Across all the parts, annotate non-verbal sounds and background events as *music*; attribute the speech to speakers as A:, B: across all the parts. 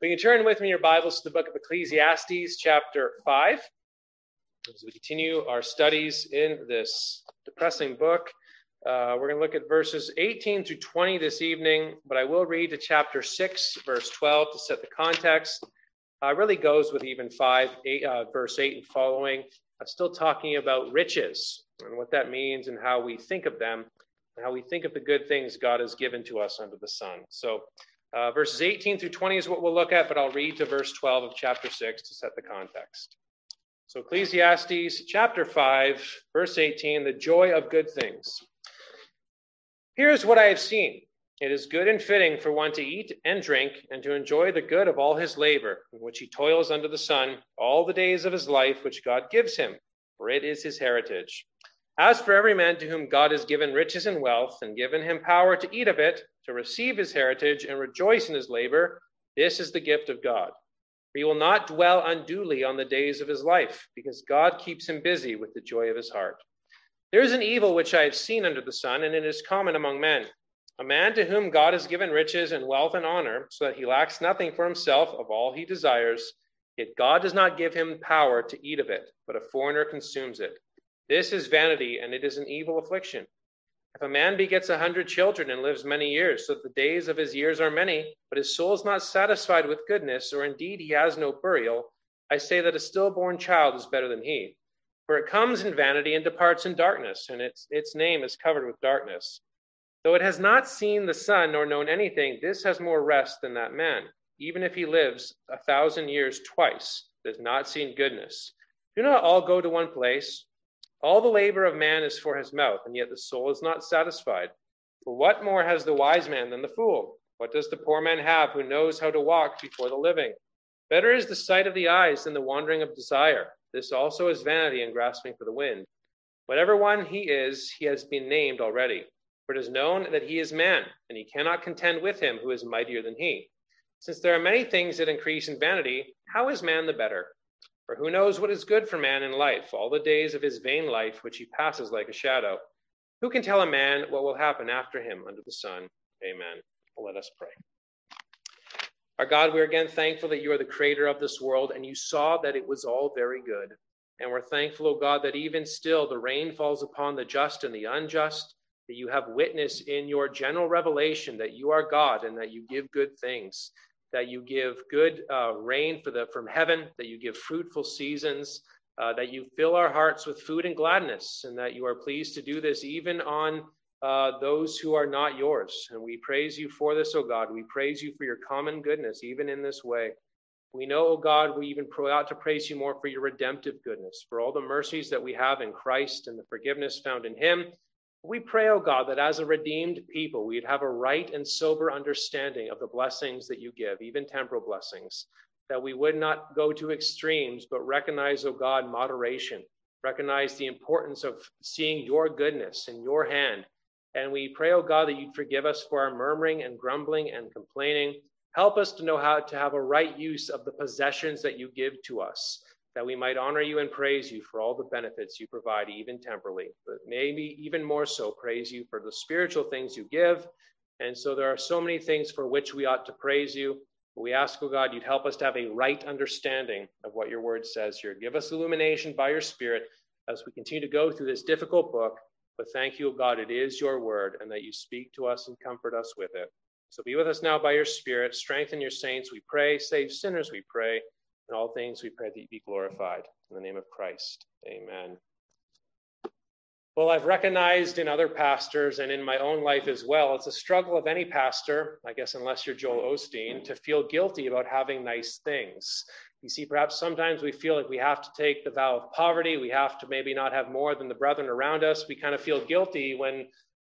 A: We can turn with me your Bibles to the book of Ecclesiastes, chapter 5, as we continue our studies in this depressing book. Uh, we're going to look at verses 18 through 20 this evening, but I will read to chapter 6, verse 12 to set the context. Uh, really goes with even 5, eight, uh, verse 8 and following. I'm still talking about riches and what that means and how we think of them and how we think of the good things God has given to us under the sun. So, uh, verses 18 through 20 is what we'll look at, but I'll read to verse 12 of chapter 6 to set the context. So, Ecclesiastes chapter 5, verse 18 the joy of good things. Here's what I have seen it is good and fitting for one to eat and drink and to enjoy the good of all his labor, in which he toils under the sun all the days of his life, which God gives him, for it is his heritage. As for every man to whom God has given riches and wealth, and given him power to eat of it, to receive his heritage, and rejoice in his labor, this is the gift of God. For he will not dwell unduly on the days of his life, because God keeps him busy with the joy of his heart. There is an evil which I have seen under the sun, and it is common among men. A man to whom God has given riches and wealth and honor, so that he lacks nothing for himself of all he desires, yet God does not give him power to eat of it, but a foreigner consumes it. This is vanity, and it is an evil affliction. If a man begets a hundred children and lives many years, so that the days of his years are many, but his soul is not satisfied with goodness, or indeed he has no burial, I say that a stillborn child is better than he. For it comes in vanity and departs in darkness, and its, its name is covered with darkness. Though it has not seen the sun nor known anything, this has more rest than that man. Even if he lives a thousand years twice, does not seen goodness. Do not all go to one place? All the labor of man is for his mouth, and yet the soul is not satisfied. For what more has the wise man than the fool? What does the poor man have who knows how to walk before the living? Better is the sight of the eyes than the wandering of desire. This also is vanity and grasping for the wind. Whatever one he is, he has been named already. For it is known that he is man, and he cannot contend with him who is mightier than he. Since there are many things that increase in vanity, how is man the better? For who knows what is good for man in life, all the days of his vain life, which he passes like a shadow? Who can tell a man what will happen after him under the sun? Amen. Let us pray. Our God, we're again thankful that you are the creator of this world and you saw that it was all very good. And we're thankful, O oh God, that even still the rain falls upon the just and the unjust, that you have witness in your general revelation that you are God and that you give good things that you give good uh, rain the, from heaven, that you give fruitful seasons, uh, that you fill our hearts with food and gladness, and that you are pleased to do this even on uh, those who are not yours. And we praise you for this, O God. We praise you for your common goodness, even in this way. We know, O God, we even ought to praise you more for your redemptive goodness, for all the mercies that we have in Christ and the forgiveness found in him we pray, O oh God, that as a redeemed people, we'd have a right and sober understanding of the blessings that you give, even temporal blessings, that we would not go to extremes, but recognize, O oh God, moderation, recognize the importance of seeing your goodness in your hand. And we pray, O oh God, that you'd forgive us for our murmuring and grumbling and complaining. Help us to know how to have a right use of the possessions that you give to us that we might honor you and praise you for all the benefits you provide, even temporally, but maybe even more so, praise you for the spiritual things you give. And so there are so many things for which we ought to praise you. We ask, oh God, you'd help us to have a right understanding of what your word says here. Give us illumination by your spirit as we continue to go through this difficult book. But thank you, oh God, it is your word and that you speak to us and comfort us with it. So be with us now by your spirit. Strengthen your saints, we pray. Save sinners, we pray. In all things, we pray that you be glorified. In the name of Christ, amen. Well, I've recognized in other pastors and in my own life as well, it's a struggle of any pastor, I guess, unless you're Joel Osteen, to feel guilty about having nice things. You see, perhaps sometimes we feel like we have to take the vow of poverty. We have to maybe not have more than the brethren around us. We kind of feel guilty when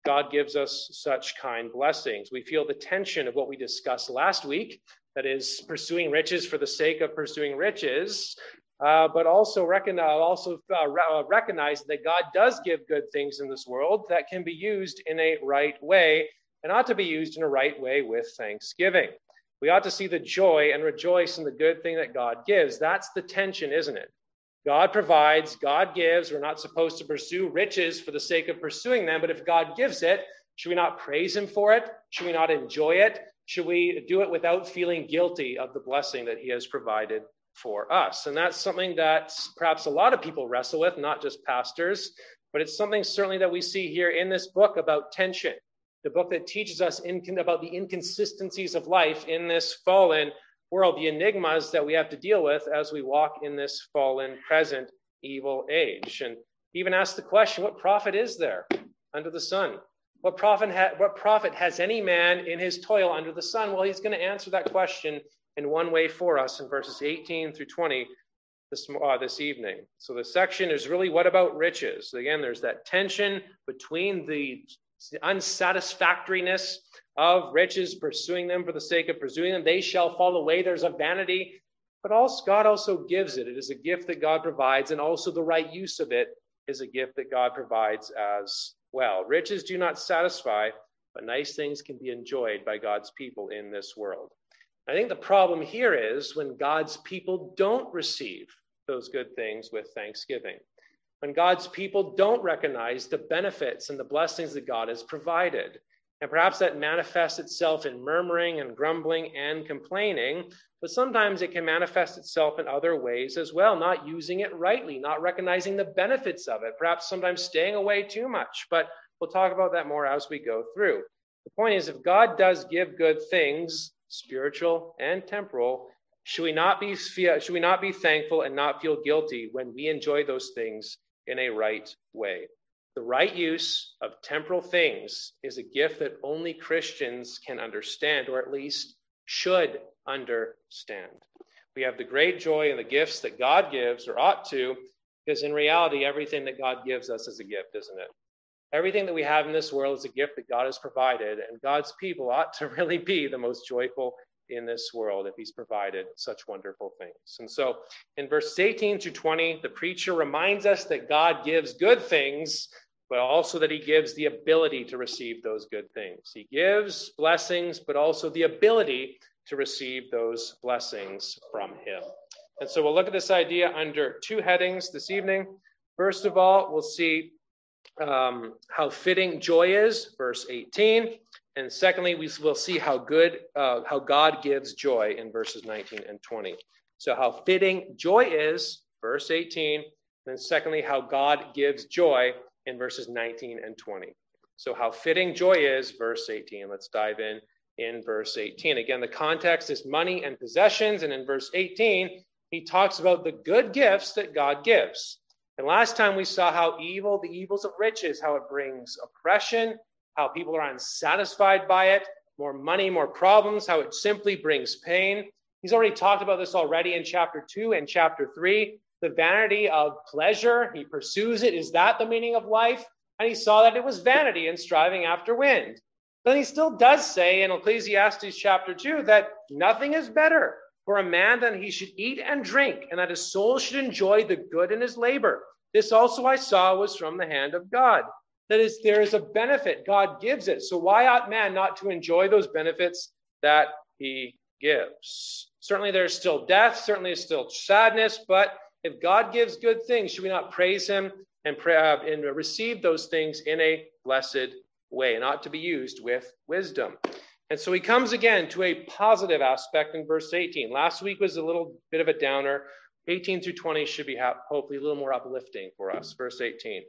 A: God gives us such kind blessings. We feel the tension of what we discussed last week that is pursuing riches for the sake of pursuing riches, uh, but also recognize, also uh, uh, recognize that God does give good things in this world that can be used in a right way and ought to be used in a right way with thanksgiving. We ought to see the joy and rejoice in the good thing that God gives. That's the tension, isn't it? God provides, God gives. We're not supposed to pursue riches for the sake of pursuing them, but if God gives it, should we not praise Him for it? Should we not enjoy it? Should we do it without feeling guilty of the blessing that He has provided for us? And that's something that perhaps a lot of people wrestle with, not just pastors, but it's something certainly that we see here in this book about tension, the book that teaches us in, about the inconsistencies of life in this fallen world, the enigmas that we have to deal with as we walk in this fallen, present, evil age. And even ask the question what profit is there under the sun? What profit, ha- what profit has any man in his toil under the sun? Well, he's going to answer that question in one way for us in verses 18 through 20 this, uh, this evening. So the section is really what about riches? Again, there's that tension between the unsatisfactoriness of riches, pursuing them for the sake of pursuing them. They shall fall away. There's a vanity, but also God also gives it. It is a gift that God provides, and also the right use of it is a gift that God provides as well. Riches do not satisfy, but nice things can be enjoyed by God's people in this world. I think the problem here is when God's people don't receive those good things with thanksgiving. When God's people don't recognize the benefits and the blessings that God has provided. And perhaps that manifests itself in murmuring and grumbling and complaining, but sometimes it can manifest itself in other ways as well, not using it rightly, not recognizing the benefits of it, perhaps sometimes staying away too much. But we'll talk about that more as we go through. The point is, if God does give good things, spiritual and temporal, should we not be should we not be thankful and not feel guilty when we enjoy those things in a right way? The right use of temporal things is a gift that only Christians can understand, or at least should understand. We have the great joy in the gifts that God gives, or ought to, because in reality, everything that God gives us is a gift, isn't it? Everything that we have in this world is a gift that God has provided, and God's people ought to *laughs* really be the most joyful in this world if He's provided such wonderful things. And so in verses 18 to 20, the preacher reminds us that God gives good things but also that he gives the ability to receive those good things. He gives blessings, but also the ability to receive those blessings from him. And so we'll look at this idea under two headings this evening. First of all, we'll see um, how fitting joy is, verse 18. And secondly, we will see how good, uh, how God gives joy in verses 19 and 20. So, how fitting joy is, verse 18. And secondly, how God gives joy in verses 19 and 20. So, how fitting joy is, verse 18. Let's dive in in verse 18. Again, the context is money and possessions. And in verse 18, he talks about the good gifts that God gives. And last time we saw how evil, the evils of riches, how it brings oppression, how people are unsatisfied by it, more money, more problems, how it simply brings pain. He's already talked about this already in chapter 2 and chapter 3 the vanity of pleasure. He pursues it. Is that the meaning of life? And he saw that it was vanity and striving after wind. Then he still does say in Ecclesiastes chapter 2 that nothing is better for a man than he should eat and drink, and that his soul should enjoy the good in his labor. This also I saw was from the hand of God. That is, there is a benefit. God gives it. So why ought man not to enjoy those benefits that he gives? Certainly there's still death, certainly there's still sadness, but if God gives good things, should we not praise Him and, pray, uh, and receive those things in a blessed way and ought to be used with wisdom? And so he comes again to a positive aspect in verse 18. Last week was a little bit of a downer. 18 through 20 should be hopefully a little more uplifting for us. Verse 18.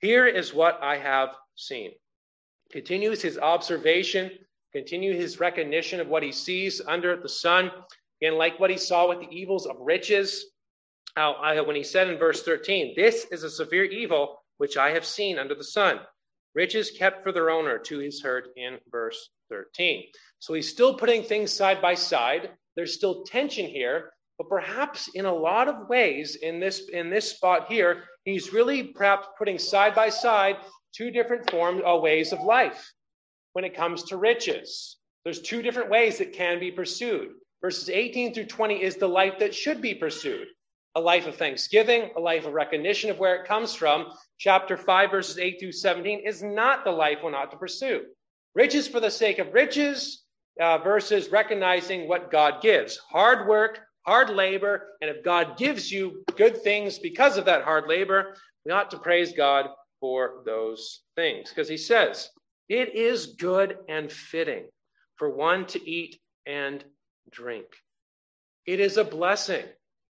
A: Here is what I have seen. Continues his observation, continue his recognition of what he sees under the sun. Again, like what he saw with the evils of riches, how I, when he said in verse 13, This is a severe evil which I have seen under the sun. Riches kept for their owner to his hurt in verse 13. So he's still putting things side by side. There's still tension here, but perhaps in a lot of ways in this in this spot here, he's really perhaps putting side by side two different forms or uh, ways of life when it comes to riches. There's two different ways that can be pursued. Verses 18 through 20 is the life that should be pursued a life of thanksgiving, a life of recognition of where it comes from. Chapter 5, verses 8 through 17 is not the life one ought to pursue. Riches for the sake of riches uh, versus recognizing what God gives. Hard work, hard labor, and if God gives you good things because of that hard labor, we ought to praise God for those things. Because he says, it is good and fitting for one to eat and drink. It is a blessing.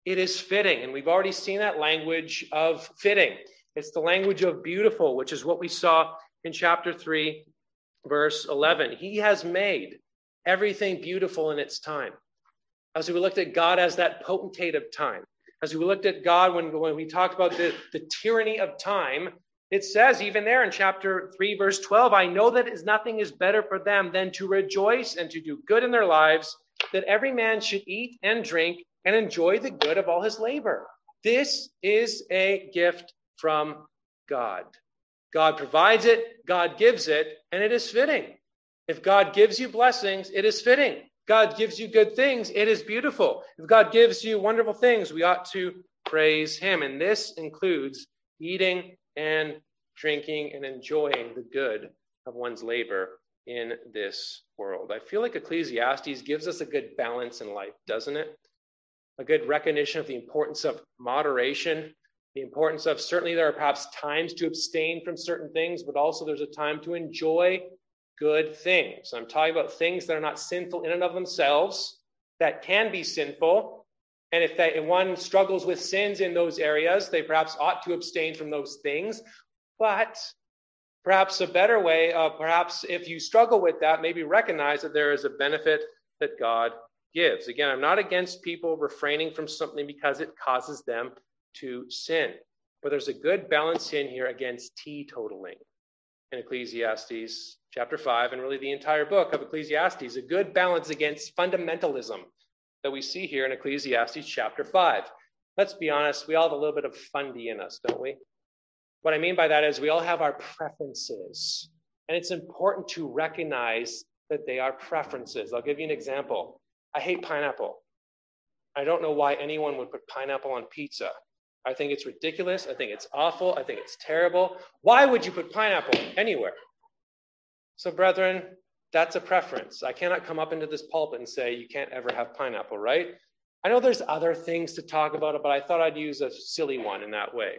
A: It is fitting. And we've already seen that language of fitting. It's the language of beautiful, which is what we saw in chapter 3, verse 11. He has made everything beautiful in its time. As we looked at God as that potentate of time, as we looked at God when, when we talked about the, the tyranny of time, it says even there in chapter 3, verse 12, I know that nothing is better for them than to rejoice and to do good in their lives, that every man should eat and drink and enjoy the good of all his labor. This is a gift from God. God provides it, God gives it, and it is fitting. If God gives you blessings, it is fitting. God gives you good things, it is beautiful. If God gives you wonderful things, we ought to praise Him. And this includes eating and drinking and enjoying the good of one's labor in this world. I feel like Ecclesiastes gives us a good balance in life, doesn't it? A good recognition of the importance of moderation the importance of certainly there are perhaps times to abstain from certain things, but also there's a time to enjoy good things. I'm talking about things that are not sinful in and of themselves, that can be sinful. And if, if one struggles with sins in those areas, they perhaps ought to abstain from those things. But perhaps a better way, uh, perhaps if you struggle with that, maybe recognize that there is a benefit that God gives. Again, I'm not against people refraining from something because it causes them to sin. But there's a good balance in here against teetotaling in Ecclesiastes chapter 5, and really the entire book of Ecclesiastes, a good balance against fundamentalism that we see here in Ecclesiastes chapter 5. Let's be honest, we all have a little bit of fundy in us, don't we? What I mean by that is we all have our preferences, and it's important to recognize that they are preferences. I'll give you an example. I hate pineapple. I don't know why anyone would put pineapple on pizza. I think it's ridiculous. I think it's awful. I think it's terrible. Why would you put pineapple anywhere? So, brethren, that's a preference. I cannot come up into this pulpit and say you can't ever have pineapple, right? I know there's other things to talk about, but I thought I'd use a silly one in that way.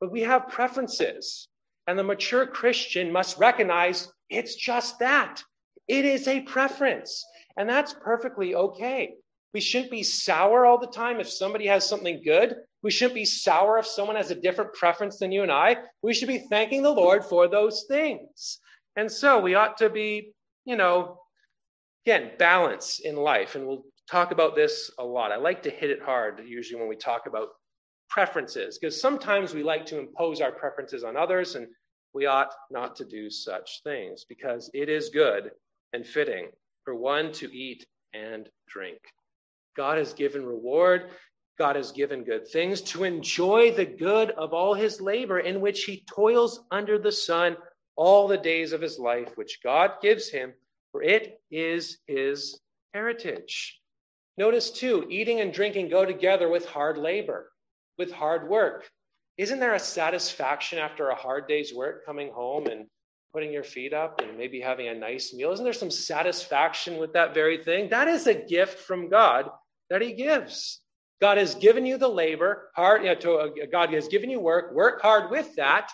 A: But we have preferences, and the mature Christian must recognize it's just that. It is a preference, and that's perfectly okay. We shouldn't be sour all the time if somebody has something good. We shouldn't be sour if someone has a different preference than you and I. We should be thanking the Lord for those things. And so we ought to be, you know, again, balance in life. And we'll talk about this a lot. I like to hit it hard usually when we talk about preferences, because sometimes we like to impose our preferences on others, and we ought not to do such things because it is good and fitting for one to eat and drink. God has given reward. God has given good things to enjoy the good of all his labor in which he toils under the sun all the days of his life, which God gives him, for it is his heritage. Notice too, eating and drinking go together with hard labor, with hard work. Isn't there a satisfaction after a hard day's work coming home and putting your feet up and maybe having a nice meal? Isn't there some satisfaction with that very thing? That is a gift from God that he gives. God has given you the labor, hard, you know, to, uh, God has given you work, work hard with that.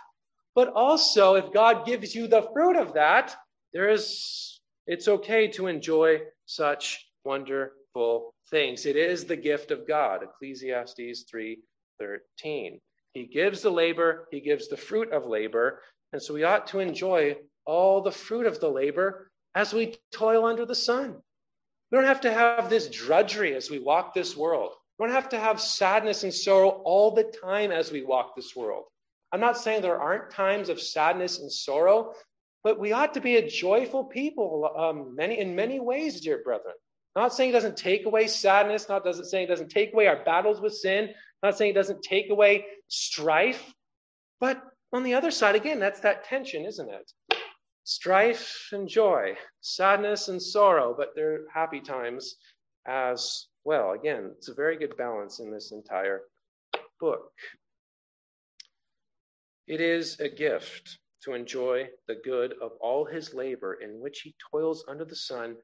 A: But also, if God gives you the fruit of that, there is, it's okay to enjoy such wonderful things. It is the gift of God, Ecclesiastes 3:13. He gives the labor, he gives the fruit of labor, and so we ought to enjoy all the fruit of the labor as we toil under the sun. We don't have to have this drudgery as we walk this world. We don't have to have sadness and sorrow all the time as we walk this world. I'm not saying there aren't times of sadness and sorrow, but we ought to be a joyful people um, many, in many ways, dear brethren. Not saying it doesn't take away sadness, not doesn't saying it doesn't take away our battles with sin, not saying it doesn't take away strife, but on the other side, again, that's that tension, isn't it? strife and joy, sadness and sorrow, but they're happy times as well. Again, it's a very good balance in this entire book. It is a gift to enjoy the good of all his labor in which he toils under the sun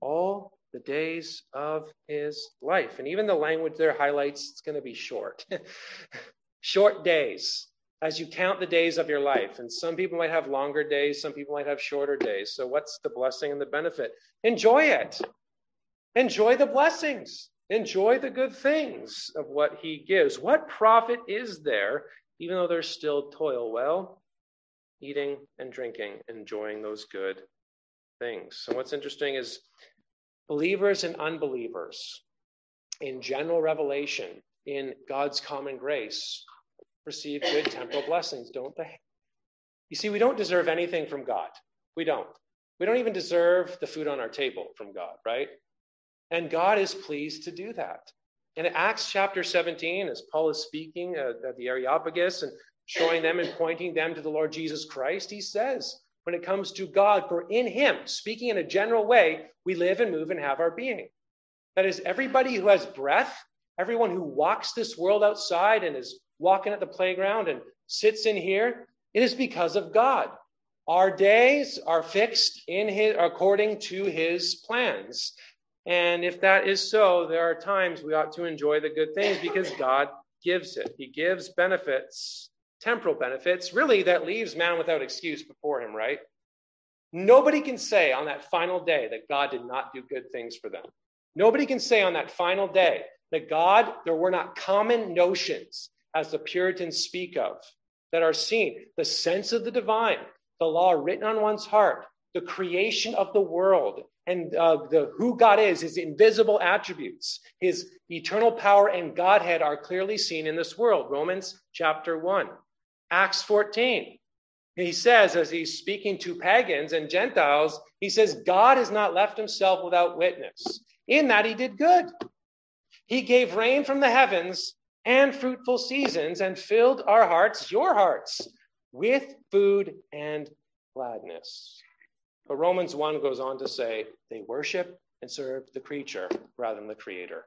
A: all the days of his life. And even the language there highlights it's going to be short. *laughs* short days. As you count the days of your life. And some people might have longer days, some people might have shorter days. So, what's the blessing and the benefit? Enjoy it. Enjoy the blessings. Enjoy the good things of what he gives. What profit is there, even though there's still toil? Well, eating and drinking, enjoying those good things. So, what's interesting is believers and unbelievers in general revelation, in God's common grace, receive good temporal blessings, don't they? You see, we don't deserve anything from God. We don't. We don't even deserve the food on our table from God, right? And God is pleased to do that. In Acts chapter 17, as Paul is speaking at the Areopagus and showing them and pointing them to the Lord Jesus Christ, he says, when it comes to God, for in him, speaking in a general way, we live and move and have our being. That is, everybody who has breath, everyone who walks this world outside and is walking at the playground and sits in here, it is because of God. Our days are fixed in his according to his plans. And if that is so, there are times we ought to enjoy the good things because God gives it. He gives benefits, temporal benefits, really, that leaves man without excuse before him, right? Nobody can say on that final day that God did not do good things for them. Nobody can say on that final day that God, there were not common notions as the Puritans speak of, that are seen the sense of the divine, the law written on one's heart, the creation of the world, and uh, the who God is, his invisible attributes, his eternal power and Godhead are clearly seen in this world. Romans chapter 1. Acts 14. He says, as he's speaking to pagans and Gentiles, he says, God has not left himself without witness. In that he did good. He gave rain from the heavens and fruitful seasons and filled our hearts, your hearts, with food and gladness. But Romans 1 goes on to say they worship and serve the creature rather than the creator.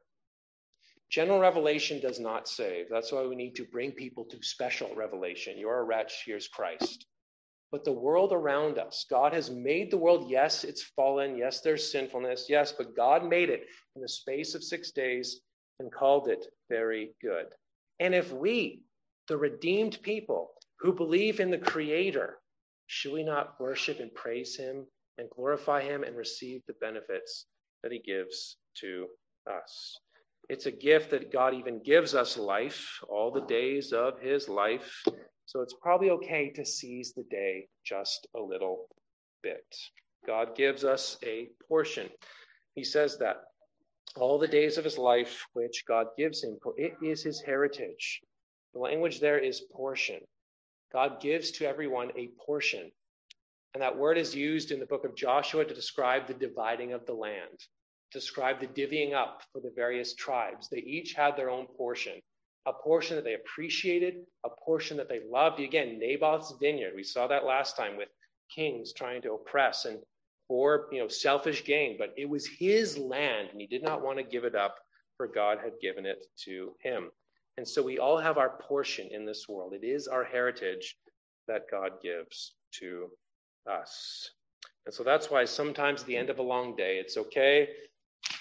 A: General revelation does not save. That's why we need to bring people to special revelation. You're a wretch, here's Christ. But the world around us, God has made the world. Yes, it's fallen. Yes, there's sinfulness. Yes, but God made it in the space of six days and called it very good. And if we, the redeemed people who believe in the Creator, should we not worship and praise Him and glorify Him and receive the benefits that He gives to us? It's a gift that God even gives us life, all the days of His life. So it's probably okay to seize the day just a little bit. God gives us a portion. He says that all the days of his life which God gives him, for it is his heritage. The language there is portion. God gives to everyone a portion. And that word is used in the book of Joshua to describe the dividing of the land, describe the divvying up for the various tribes. They each had their own portion, a portion that they appreciated, a portion that they loved. Again, Naboth's vineyard, we saw that last time with kings trying to oppress and for you know selfish gain, but it was his land, and he did not want to give it up, for God had given it to him. And so we all have our portion in this world. It is our heritage that God gives to us. And so that's why sometimes at the end of a long day, it's okay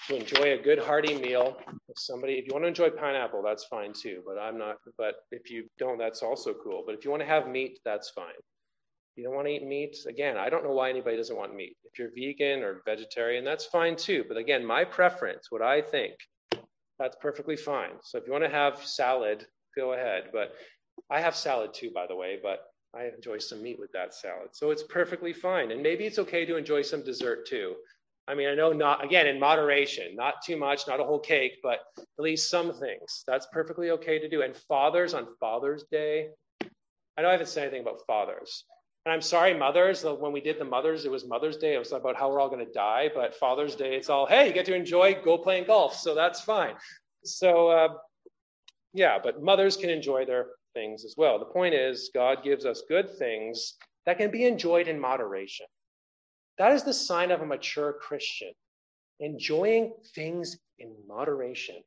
A: to enjoy a good hearty meal. If somebody, if you want to enjoy pineapple, that's fine too. But I'm not. But if you don't, that's also cool. But if you want to have meat, that's fine you don't want to eat meat, again, I don't know why anybody doesn't want meat. If you're vegan or vegetarian, that's fine too. But again, my preference, what I think, that's perfectly fine. So if you want to have salad, go ahead. But I have salad too, by the way, but I enjoy some meat with that salad. So it's perfectly fine. And maybe it's okay to enjoy some dessert too. I mean, I know not, again, in moderation, not too much, not a whole cake, but at least some things. That's perfectly okay to do. And fathers on Father's Day, I know I haven't said anything about fathers, and I'm sorry, mothers, when we did the mothers, it was Mother's Day. It was about how we're all going to die. But Father's Day, it's all, hey, you get to enjoy go playing golf. So that's fine. So, uh, yeah, but mothers can enjoy their things as well. The point is, God gives us good things that can be enjoyed in moderation. That is the sign of a mature Christian, enjoying things in moderation.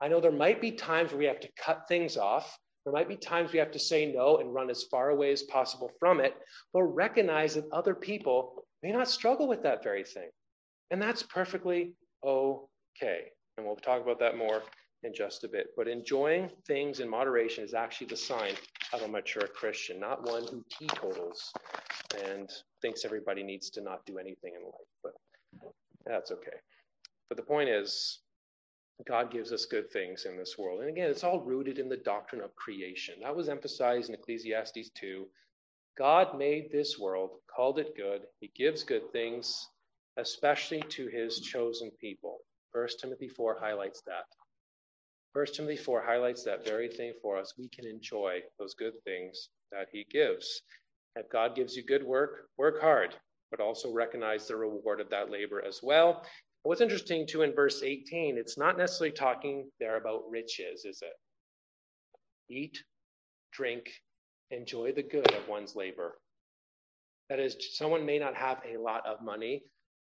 A: I know there might be times where we have to cut things off there might be times we have to say no and run as far away as possible from it, but recognize that other people may not struggle with that very thing. And that's perfectly okay. And we'll talk about that more in just a bit. But enjoying things in moderation is actually the sign of a mature Christian, not one who teetotals and thinks everybody needs to not do anything in life. But that's okay. But the point is, God gives us good things in this world. And again, it's all rooted in the doctrine of creation. That was emphasized in Ecclesiastes 2. God made this world, called it good. He gives good things, especially to his chosen people. 1 Timothy 4 highlights that. 1 Timothy 4 highlights that very thing for us. We can enjoy those good things that he gives. If God gives you good work, work hard, but also recognize the reward of that labor as well. What's interesting too in verse 18, it's not necessarily talking there about riches, is it? Eat, drink, enjoy the good of one's labor. That is, someone may not have a lot of money,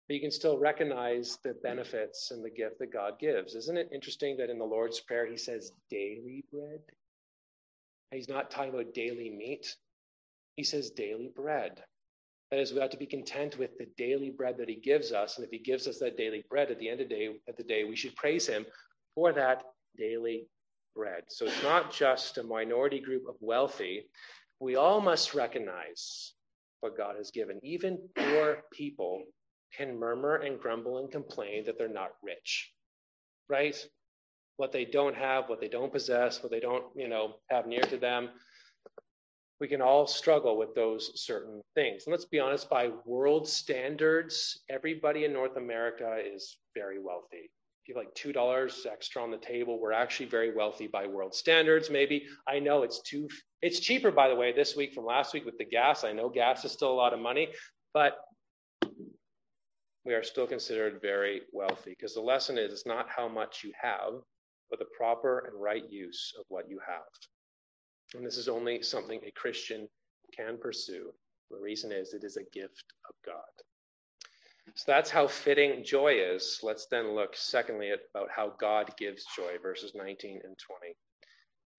A: but you can still recognize the benefits and the gift that God gives. Isn't it interesting that in the Lord's Prayer he says daily bread? He's not talking about daily meat, he says daily bread. That is, we ought to be content with the daily bread that he gives us. And if he gives us that daily bread at the end of the day, at the day, we should praise him for that daily bread. So it's not just a minority group of wealthy. We all must recognize what God has given. Even poor people can murmur and grumble and complain that they're not rich, right? What they don't have, what they don't possess, what they don't, you know, have near to them we can all struggle with those certain things. And let's be honest, by world standards, everybody in North America is very wealthy. If you have like $2 extra on the table, we're actually very wealthy by world standards, maybe. I know it's too, it's cheaper, by the way, this week from last week with the gas. I know gas is still a lot of money, but we are still considered very wealthy because the lesson is it's not how much you have, but the proper and right use of what you have. And this is only something a Christian can pursue. The reason is it is a gift of God. So that's how fitting joy is. Let's then look, secondly, at about how God gives joy, verses 19 and 20.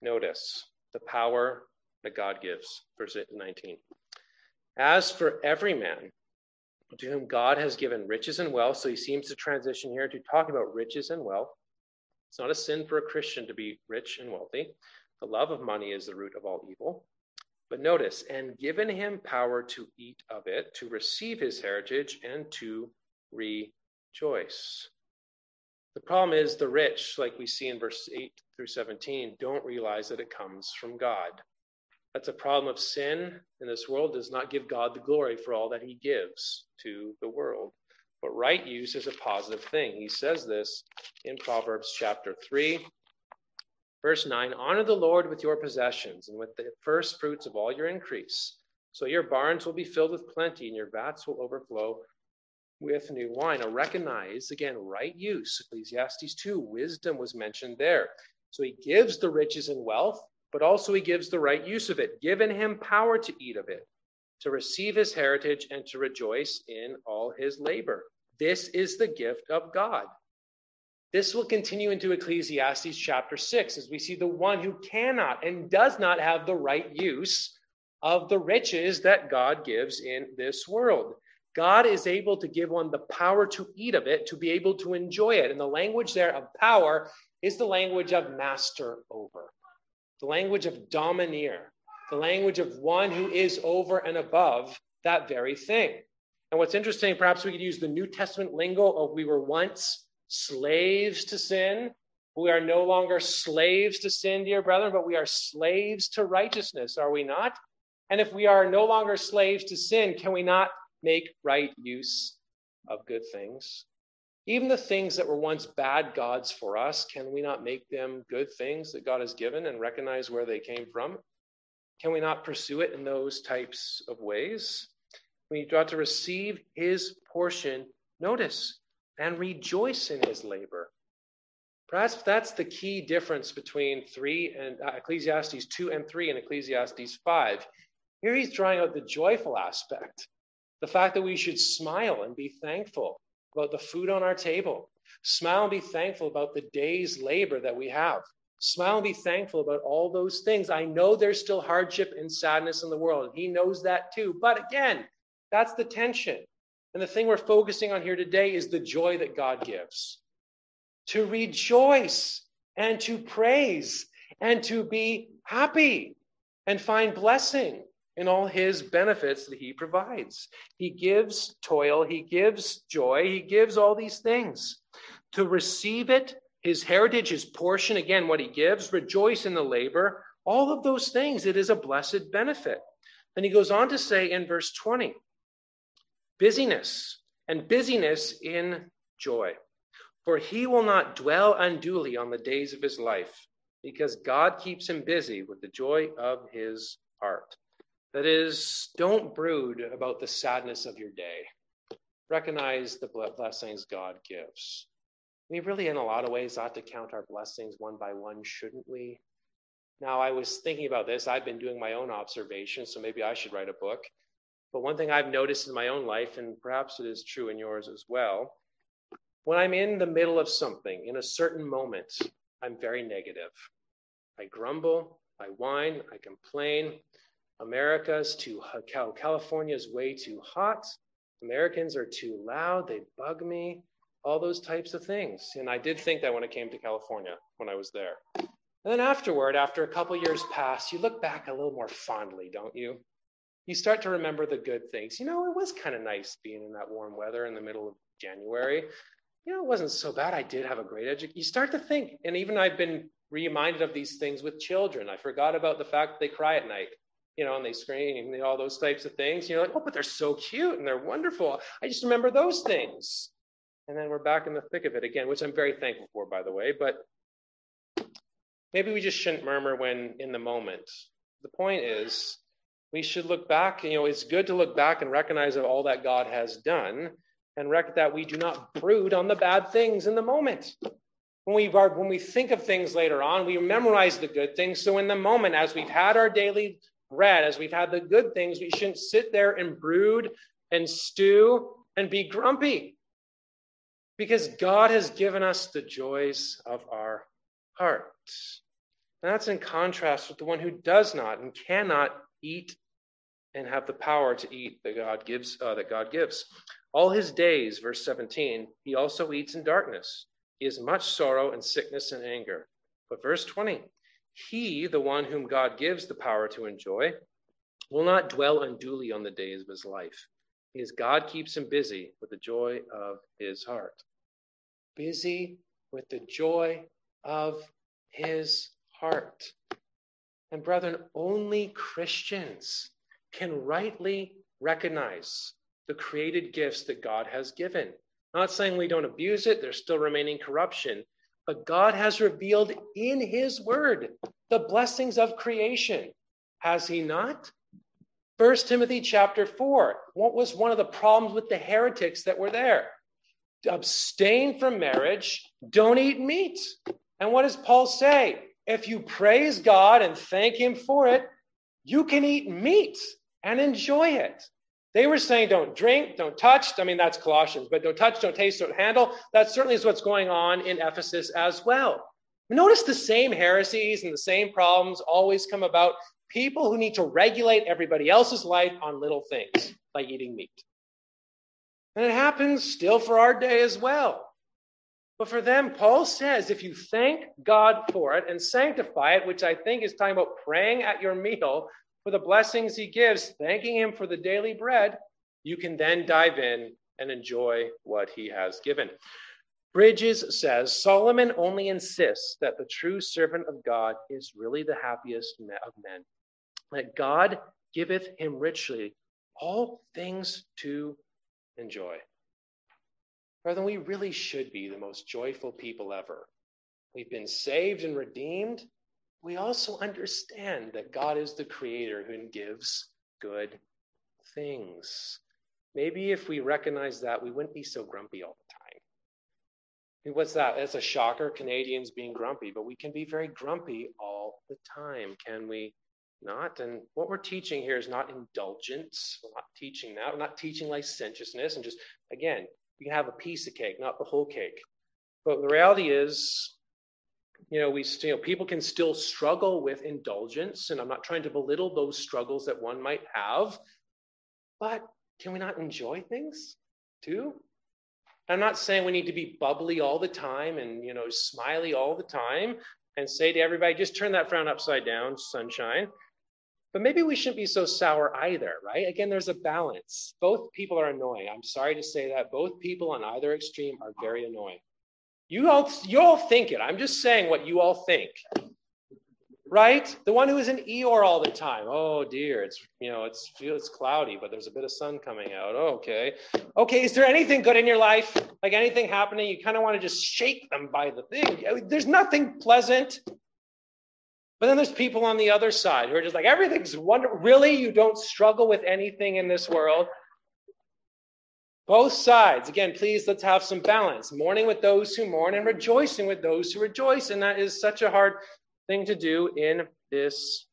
A: Notice the power that God gives, verse 19. As for every man to whom God has given riches and wealth, so he seems to transition here to talk about riches and wealth. It's not a sin for a Christian to be rich and wealthy. The love of money is the root of all evil. But notice, and given him power to eat of it, to receive his heritage, and to rejoice. The problem is the rich, like we see in verse 8 through 17, don't realize that it comes from God. That's a problem of sin in this world, does not give God the glory for all that he gives to the world. But right use is a positive thing. He says this in Proverbs chapter 3, Verse 9 Honor the Lord with your possessions and with the first fruits of all your increase. So your barns will be filled with plenty and your vats will overflow with new wine. Now recognize, again, right use. Ecclesiastes 2, wisdom was mentioned there. So he gives the riches and wealth, but also he gives the right use of it, given him power to eat of it, to receive his heritage, and to rejoice in all his labor. This is the gift of God. This will continue into Ecclesiastes chapter 6 as we see the one who cannot and does not have the right use of the riches that God gives in this world. God is able to give one the power to eat of it, to be able to enjoy it. And the language there of power is the language of master over, the language of domineer, the language of one who is over and above that very thing. And what's interesting, perhaps we could use the New Testament lingo of we were once slaves to sin. We are no longer slaves to sin, dear brethren, but we are slaves to righteousness, are we not? And if we are no longer slaves to sin, can we not make right use of good things? Even the things that were once bad gods for us, can we not make them good things that God has given and recognize where they came from? Can we not pursue it in those types of ways? We ought to receive his portion. Notice, and rejoice in his labor. Perhaps that's the key difference between 3 and uh, Ecclesiastes 2 and 3 and Ecclesiastes 5. Here he's drawing out the joyful aspect, the fact that we should smile and be thankful about the food on our table. Smile and be thankful about the day's labor that we have. Smile and be thankful about all those things. I know there's still hardship and sadness in the world. He knows that too. But again, that's the tension. And the thing we're focusing on here today is the joy that God gives. To rejoice and to praise and to be happy and find blessing in all his benefits that he provides. He gives toil, he gives joy, he gives all these things. To receive it, his heritage, his portion, again, what he gives, rejoice in the labor, all of those things, it is a blessed benefit. And he goes on to say in verse 20 busyness and busyness in joy. For he will not dwell unduly on the days of his life, because God keeps him busy with the joy of his heart. That is, don't brood about the sadness of your day. Recognize the blessings God gives. We really, in a lot of ways, ought to count our blessings one by one, shouldn't we? Now, I was thinking about this. I've been doing my own observations, so maybe I should write a book. But one thing I've noticed in my own life, and perhaps it is true in yours as well, when I'm in the middle of something, in a certain moment, I'm very negative. I grumble, I whine, I complain. America's too California's way too hot. Americans are too loud, they bug me, all those types of things. And I did think that when I came to California when I was there. And then afterward, after a couple years pass, you look back a little more fondly, don't you? You start to remember the good things. You know, it was kind of nice being in that warm weather in the middle of January you know, it wasn't so bad. I did have a great education. You start to think, and even I've been reminded of these things with children. I forgot about the fact that they cry at night, you know, and they scream and all those types of things. You're like, oh, but they're so cute and they're wonderful. I just remember those things. And then we're back in the thick of it again, which I'm very thankful for, by the way. But maybe we just shouldn't murmur when in the moment. The point is, we should look back. You know, it's good to look back and recognize all that God has done and reckon that we do not brood on the bad things in the moment. When we, are, when we think of things later on, we memorize the good things. So in the moment, as we've had our daily bread, as we've had the good things, we shouldn't sit there and brood and stew and be grumpy. Because God has given us the joys of our hearts. And that's in contrast with the one who does not and cannot eat and have the power to eat that God gives. Uh, that God gives. All his days, verse 17, he also eats in darkness. He has much sorrow and sickness and anger. But verse 20, he, the one whom God gives the power to enjoy, will not dwell unduly on the days of his life, because God keeps him busy with the joy of his heart. Busy with the joy of his heart. And brethren, only Christians can rightly recognize the created gifts that God has given. Not saying we don't abuse it, there's still remaining corruption, but God has revealed in His Word the blessings of creation. Has He not? First Timothy chapter 4. What was one of the problems with the heretics that were there? Abstain from marriage, don't eat meat. And what does Paul say? If you praise God and thank Him for it, you can eat meat and enjoy it. They were saying, don't drink, don't touch. I mean, that's Colossians, but don't touch, don't taste, don't handle. That certainly is what's going on in Ephesus as well. Notice the same heresies and the same problems always come about people who need to regulate everybody else's life on little things like eating meat. And it happens still for our day as well. But for them, Paul says if you thank God for it and sanctify it, which I think is talking about praying at your meal, for the blessings he gives, thanking him for the daily bread, you can then dive in and enjoy what he has given. Bridges says Solomon only insists that the true servant of God is really the happiest of men, that God giveth him richly all things to enjoy. Rather, we really should be the most joyful people ever. We've been saved and redeemed, we also understand that God is the creator who gives good things. Maybe if we recognize that, we wouldn't be so grumpy all the time. What's that? That's a shocker, Canadians being grumpy, but we can be very grumpy all the time, can we not? And what we're teaching here is not indulgence. We're not teaching that. We're not teaching licentiousness and just, again, you can have a piece of cake, not the whole cake. But the reality is, you know, we you know, people can still struggle with indulgence, and I'm not trying to belittle those struggles that one might have, but can we not enjoy things too? I'm not saying we need to be bubbly all the time and, you know, smiley all the time and say to everybody, just turn that frown upside down, sunshine. But maybe we shouldn't be so sour either, right? Again, there's a balance. Both people are annoying. I'm sorry to say that. Both people on either extreme are very annoying. You all, you all think it. I'm just saying what you all think right? The one who is in Eeyore all the time. Oh dear, it's you know it's it's cloudy, but there's a bit of sun coming out. Oh, okay, okay. Is there anything good in your life? Like anything happening, you kind of want to just shake them by the thing. There's nothing pleasant. But then there's people on the other side who are just like everything's wonderful. Really, you don't struggle with anything in this world. Both sides. Again, please let's have some balance. Mourning with those who mourn and rejoicing with those who rejoice. And that is such a hard thing to do in this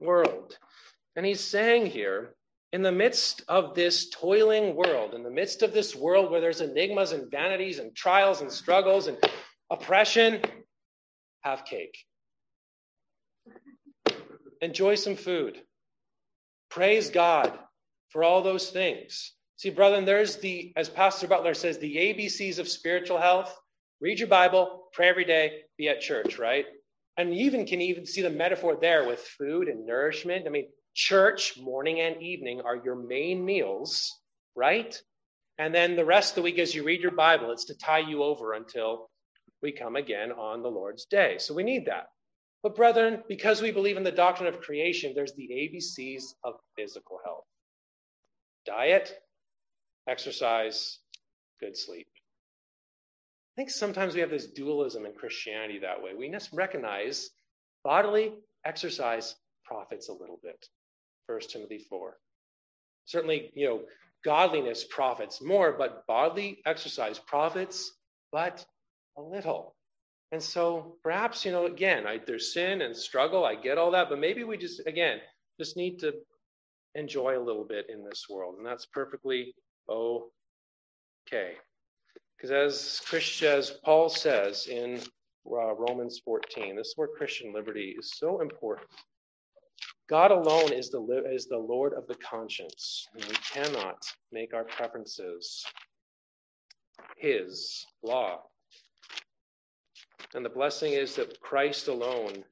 A: world. And he's saying here, in the midst of this toiling world, in the midst of this world where there's enigmas and vanities and trials and struggles and oppression, have cake. Enjoy some food. Praise God for all those things. See, brethren, there's the, as Pastor Butler says, the ABCs of spiritual health. Read your Bible, pray every day, be at church, right? And you even can even see the metaphor there with food and nourishment. I mean, church, morning and evening, are your main meals, right? And then the rest of the week, as you read your Bible, it's to tie you over until we come again on the Lord's day. So we need that. But, brethren, because we believe in the doctrine of creation, there's the ABCs of physical health diet, exercise, good sleep. I think sometimes we have this dualism in Christianity that way. We must recognize bodily exercise profits a little bit. 1 Timothy 4. Certainly, you know, godliness profits more, but bodily exercise profits but a little. And so perhaps, you know, again, I, there's sin and struggle. I get all that, but maybe we just, again, just need to enjoy a little bit in this world. And that's perfectly okay. Because as Christ, as Paul says in uh, Romans 14, this is where Christian liberty is so important. God alone is the, is the Lord of the conscience, and we cannot make our preferences His law. And the blessing is that Christ alone,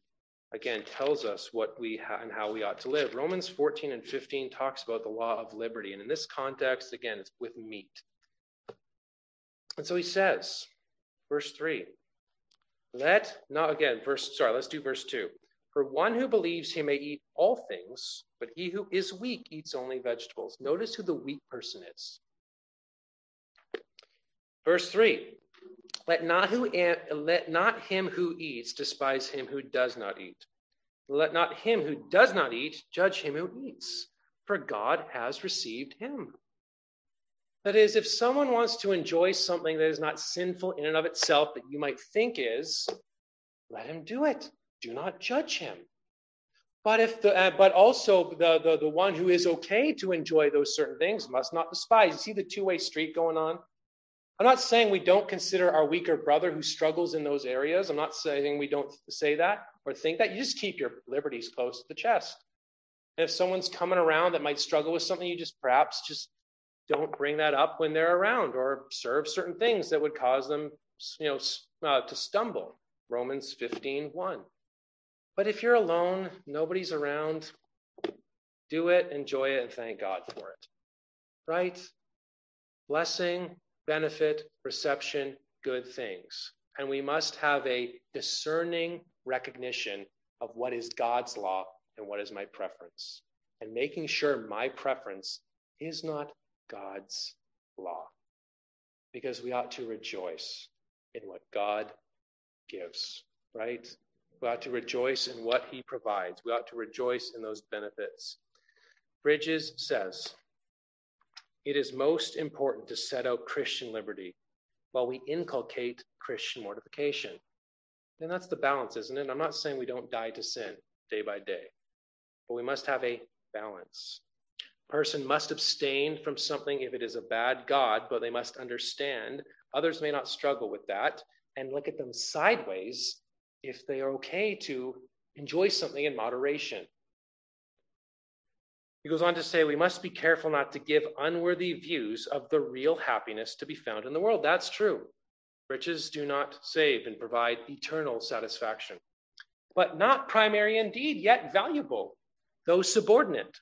A: again, tells us what we ha- and how we ought to live. Romans 14 and 15 talks about the law of liberty, and in this context, again, it's with meat. And so he says, verse 3, let not, again, verse, sorry, let's do verse 2. For one who believes he may eat all things, but he who is weak eats only vegetables. Notice who the weak person is. Verse 3 let not, who, let not him who eats despise him who does not eat. Let not him who does not eat judge him who eats, for God has received him. That is, if someone wants to enjoy something that is not sinful in and of itself that you might think is, let him do it. Do not judge him. But if the uh, but also the, the the one who is okay to enjoy those certain things must not despise. You see the two-way street going on? I'm not saying we don't consider our weaker brother who struggles in those areas. I'm not saying we don't say that or think that. You just keep your liberties close to the chest. And if someone's coming around that might struggle with something, you just perhaps just don't bring that up when they're around or serve certain things that would cause them you know uh, to stumble romans 15 1 but if you're alone nobody's around do it enjoy it and thank god for it right blessing benefit reception good things and we must have a discerning recognition of what is god's law and what is my preference and making sure my preference is not God's law because we ought to rejoice in what God gives, right? We ought to rejoice in what he provides. We ought to rejoice in those benefits. Bridges says, it is most important to set out Christian liberty while we inculcate Christian mortification. And that's the balance, isn't it? I'm not saying we don't die to sin day by day, but we must have a balance A person must abstain from something if it is a bad God, but they must understand others may not struggle with that and look at them sideways if they are okay to enjoy something in moderation. He goes on to say, we must be careful not to give unworthy views of the real happiness to be found in the world. That's true. Riches do not save and provide eternal satisfaction, but not primary indeed, yet valuable, though subordinate.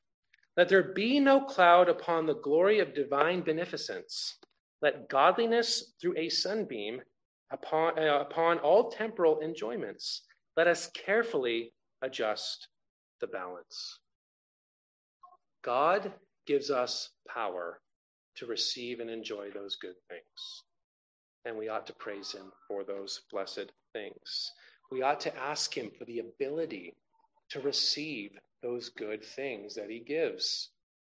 A: Let there be no cloud upon the glory of divine beneficence. Let godliness through a sunbeam upon, uh, upon all temporal enjoyments. Let us carefully adjust the balance. God gives us power to receive and enjoy those good things. And we ought to praise Him for those blessed things. We ought to ask Him for the ability to receive those good things that He gives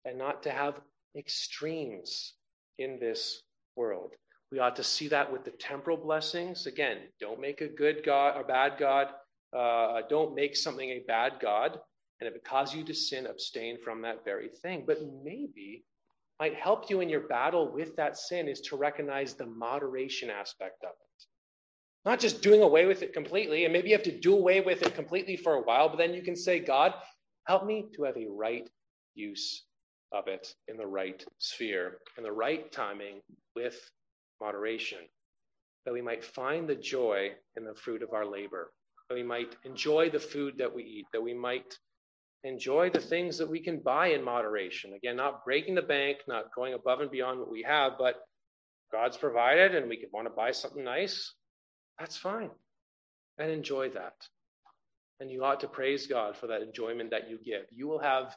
A: and not to have extremes in this world. We ought to see that with the temporal blessings. Again, don't make a good God a bad God. Uh, don't make something a bad God. And if it causes you to sin, abstain from that very thing. But maybe might help you in your battle with that sin is to recognize the moderation aspect of it. Not just doing away with it completely, and maybe you have to do away with it completely for a while, but then you can say, God, help me to have a right use of it in the right sphere, in the right timing with moderation, that we might find the joy in the fruit of our labor, that we might enjoy the food that we eat, that we might enjoy the things that we can buy in moderation. Again, not breaking the bank, not going above and beyond what we have, but God's provided and we could want to buy something nice. That's fine. And enjoy that. And you ought to praise God for that enjoyment that you give. You will have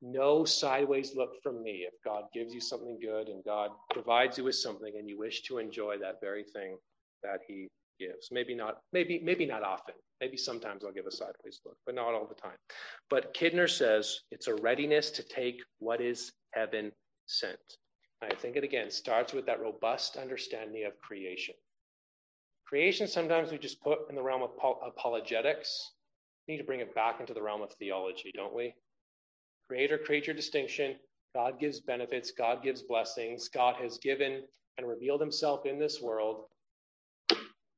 A: no sideways look from me if God gives you something good and God provides you with something and you wish to enjoy that very thing that He gives. Maybe not, maybe, maybe not often. Maybe sometimes I'll give a sideways look, but not all the time. But Kidner says it's a readiness to take what is heaven sent. I think it again starts with that robust understanding of creation. Creation sometimes we just put in the realm of apologetics. We need to bring it back into the realm of theology, don't we? Creator creature distinction. God gives benefits, God gives blessings. God has given and revealed himself in this world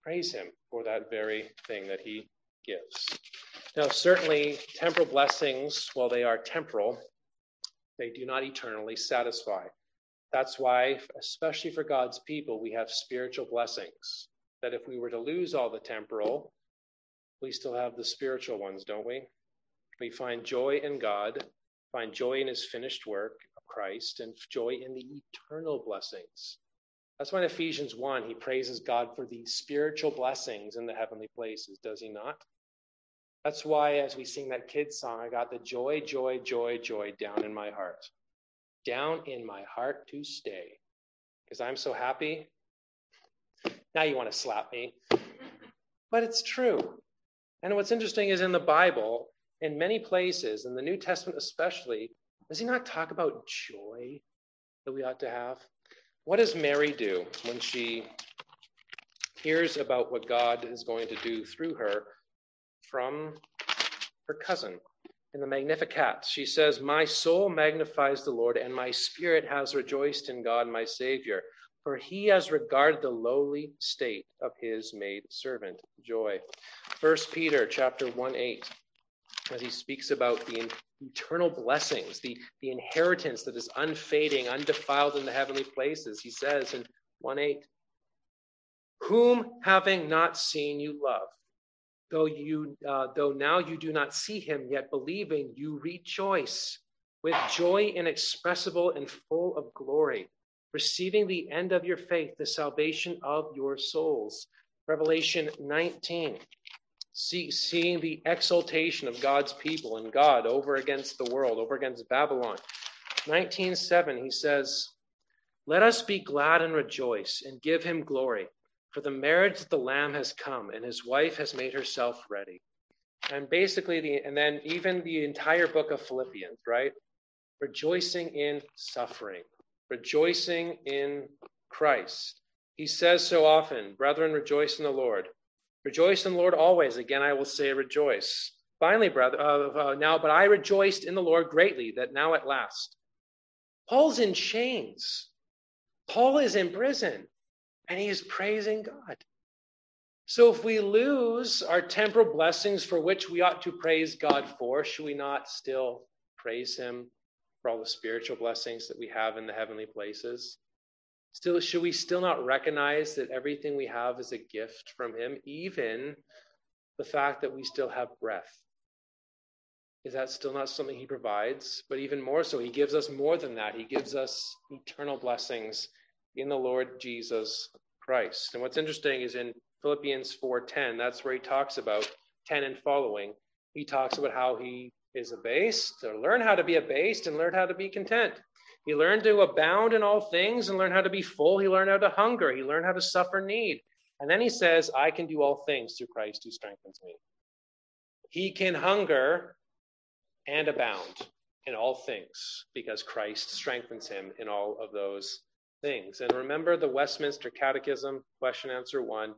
A: praise him for that very thing that he gives. Now, certainly, temporal blessings, while they are temporal, they do not eternally satisfy. That's why, especially for God's people, we have spiritual blessings. That if we were to lose all the temporal, we still have the spiritual ones, don't we? We find joy in God, find joy in his finished work of Christ, and joy in the eternal blessings that's why in Ephesians 1, he praises God for the spiritual blessings in the heavenly places, does he not? That's why, as we sing that kids' song, I got the joy, joy, joy, joy down in my heart. Down in my heart to stay. Because I'm so happy. Now you want to slap me. But it's true. And what's interesting is in the Bible, in many places, in the New Testament especially, does he not talk about joy that we ought to have? What does Mary do when she hears about what God is going to do through her from her cousin? In the Magnificat, she says, My soul magnifies the Lord, and my spirit has rejoiced in God my Savior, for he has regarded the lowly state of his maid servant. Joy. First Peter chapter 1 8, as he speaks about the eternal blessings, the, the inheritance that is unfading, undefiled in the heavenly places. He says in 1 8, Whom having not seen you love, though you uh, though now you do not see him, yet believing you rejoice with joy inexpressible and full of glory, receiving the end of your faith, the salvation of your souls. Revelation 19 see, seeing the exaltation of God's people and God over against the world, over against Babylon. 19:7 he says, "Let us be glad and rejoice and give him glory, for the marriage of the lamb has come and his wife has made herself ready." And basically the and then even the entire book of Philippians, right? Rejoicing in suffering, rejoicing in Christ. He says so often, "Brethren, rejoice in the Lord." Rejoice in the Lord always. Again, I will say rejoice. Finally, brother, uh, uh, now, but I rejoiced in the Lord greatly that now at last. Paul's in chains. Paul is in prison and he is praising God. So if we lose our temporal blessings for which we ought to praise God for, should we not still praise him for all the spiritual blessings that we have in the heavenly places? Still, should we still not recognize that everything we have is a gift from Him, even the fact that we still have breath? Is that still not something He provides? But even more so, He gives us more than that. He gives us eternal blessings in the Lord Jesus Christ. And what's interesting is in Philippians 4:10, that's where he talks about 10 and following. He talks about how he is abased, to learn how to be abased and learn how to be content. He learned to abound in all things and learn how to be full. He learned how to hunger. He learned how to suffer need. And then he says, I can do all things through Christ who strengthens me. He can hunger and abound in all things because Christ strengthens him in all of those things. And remember the Westminster Catechism, question answer one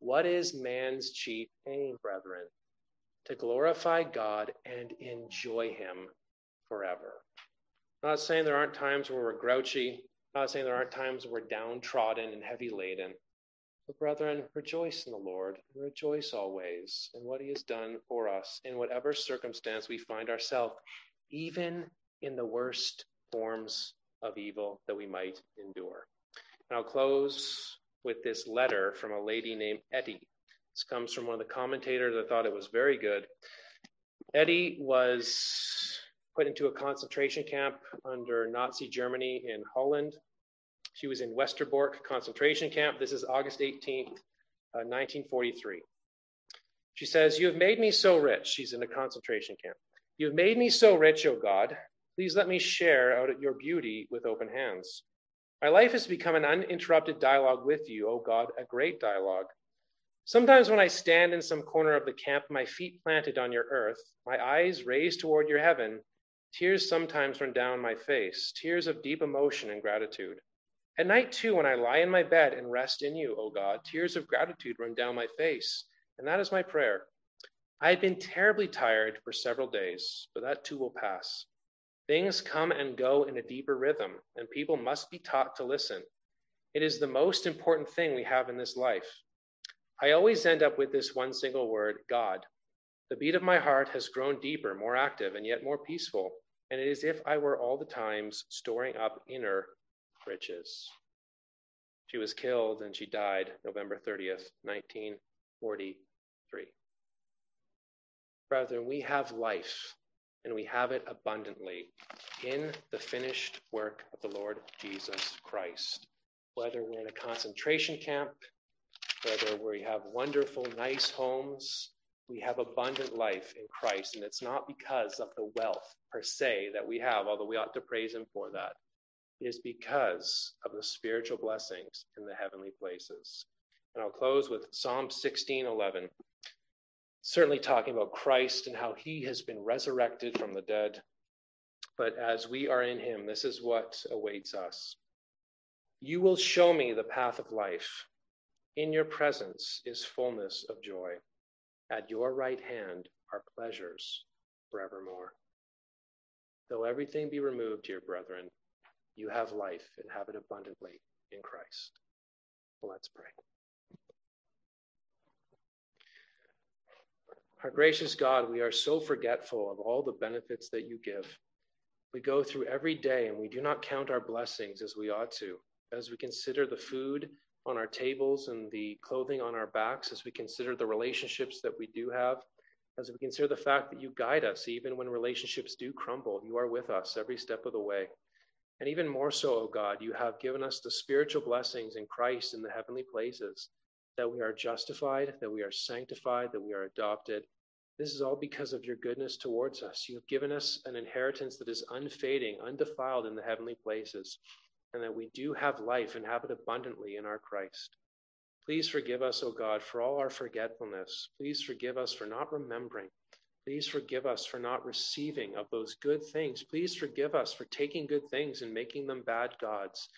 A: What is man's chief aim, brethren? To glorify God and enjoy him forever. I'm not saying there aren't times where we're grouchy, I'm not saying there aren't times where we're downtrodden and heavy laden. But, brethren, rejoice in the Lord, rejoice always in what He has done for us in whatever circumstance we find ourselves, even in the worst forms of evil that we might endure. And I'll close with this letter from a lady named Etty. This comes from one of the commentators. I thought it was very good. Etty was put into a concentration camp under Nazi Germany in Holland. She was in Westerbork concentration camp. This is August 18th, uh, 1943. She says, You have made me so rich. She's in a concentration camp. You have made me so rich, O God. Please let me share out your beauty with open hands. My life has become an uninterrupted dialogue with you, O God, a great dialogue. Sometimes when I stand in some corner of the camp, my feet planted on your earth, my eyes raised toward your heaven, tears sometimes run down my face, tears of deep emotion and gratitude. At night, too, when I lie in my bed and rest in you, O God, tears of gratitude run down my face, and that is my prayer. I have been terribly tired for several days, but that too will pass. Things come and go in a deeper rhythm, and people must be taught to listen. It is the most important thing we have in this life. I always end up with this one single word God. The beat of my heart has grown deeper, more active, and yet more peaceful, and it is if I were all the times storing up inner riches. She was killed and she died November 30th, 1943. Brethren, we have life and we have it abundantly in the finished work of the Lord Jesus Christ. Whether we're in a concentration camp, whether we have wonderful, nice homes, we have abundant life in Christ. And it's not because of the wealth per se that we have, although we ought to praise Him for that. It is because of the spiritual blessings in the heavenly places. And I'll close with Psalm 16 11 certainly talking about Christ and how he has been resurrected from the dead. But as we are in him, this is what awaits us. You will show me the path of life. In your presence is fullness of joy. At your right hand are pleasures forevermore. Though everything be removed, dear brethren, you have life and have it abundantly in Christ. Let's pray. Our gracious God, we are so forgetful of all the benefits that you give. We go through every day and we do not count our blessings as we ought to. As we consider the food on our tables and the clothing on our backs, as we consider the relationships that we do have, as we consider the fact that you guide us even when relationships do crumble, you are with us every step of the way. And even more so, O God, you have given us the spiritual blessings in Christ in the heavenly places that we are justified, that we are sanctified, that we are adopted. This is all because of your goodness towards us. You have given us an inheritance that is unfading, undefiled in the heavenly places, and that we do have life and have it abundantly in our Christ. Please forgive us, O God, for all our forgetfulness. Please forgive us for not remembering. Please forgive us for not receiving of those good things. Please forgive us for taking good things and making them bad gods.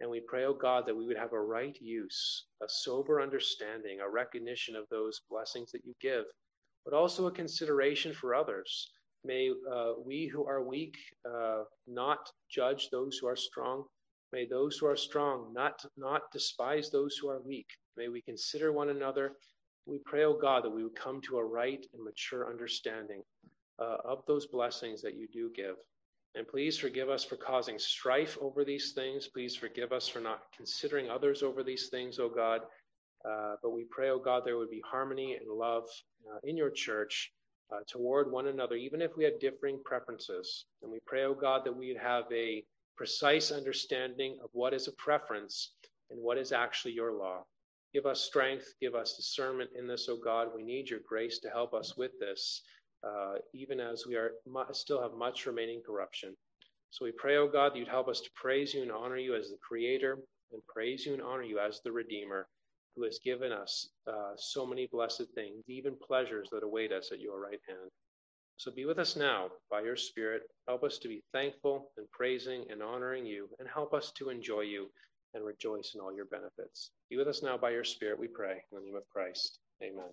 A: And we pray, oh God, that we would have a right use, a sober understanding, a recognition of those blessings that you give, but also a consideration for others. May uh, we who are weak uh, not judge those who are strong. May those who are strong not, not despise those who are weak. May we consider one another. We pray, O oh God, that we would come to a right and mature understanding uh, of those blessings that you do give. And please forgive us for causing strife over these things. Please forgive us for not considering others over these things, O God. Uh, but we pray, O God, there would be harmony and love uh, in your church uh, toward one another, even if we have differing preferences. And we pray, O God, that we'd have a precise understanding of what is a preference and what is actually your law. Give us strength, give us discernment in this, O God. We need your grace to help us with this uh, even as we are still have much remaining corruption. So we pray, O God, that you'd help us to praise you and honor you as the Creator, and praise you and honor you as the Redeemer, who has given us uh, so many blessed things, even pleasures that await us at your right hand. So be with us now by your Spirit. Help us to be thankful and praising and honoring you, and help us to enjoy you and rejoice in all your benefits. Be with us now by your Spirit, we pray. In the name of Christ. Amen.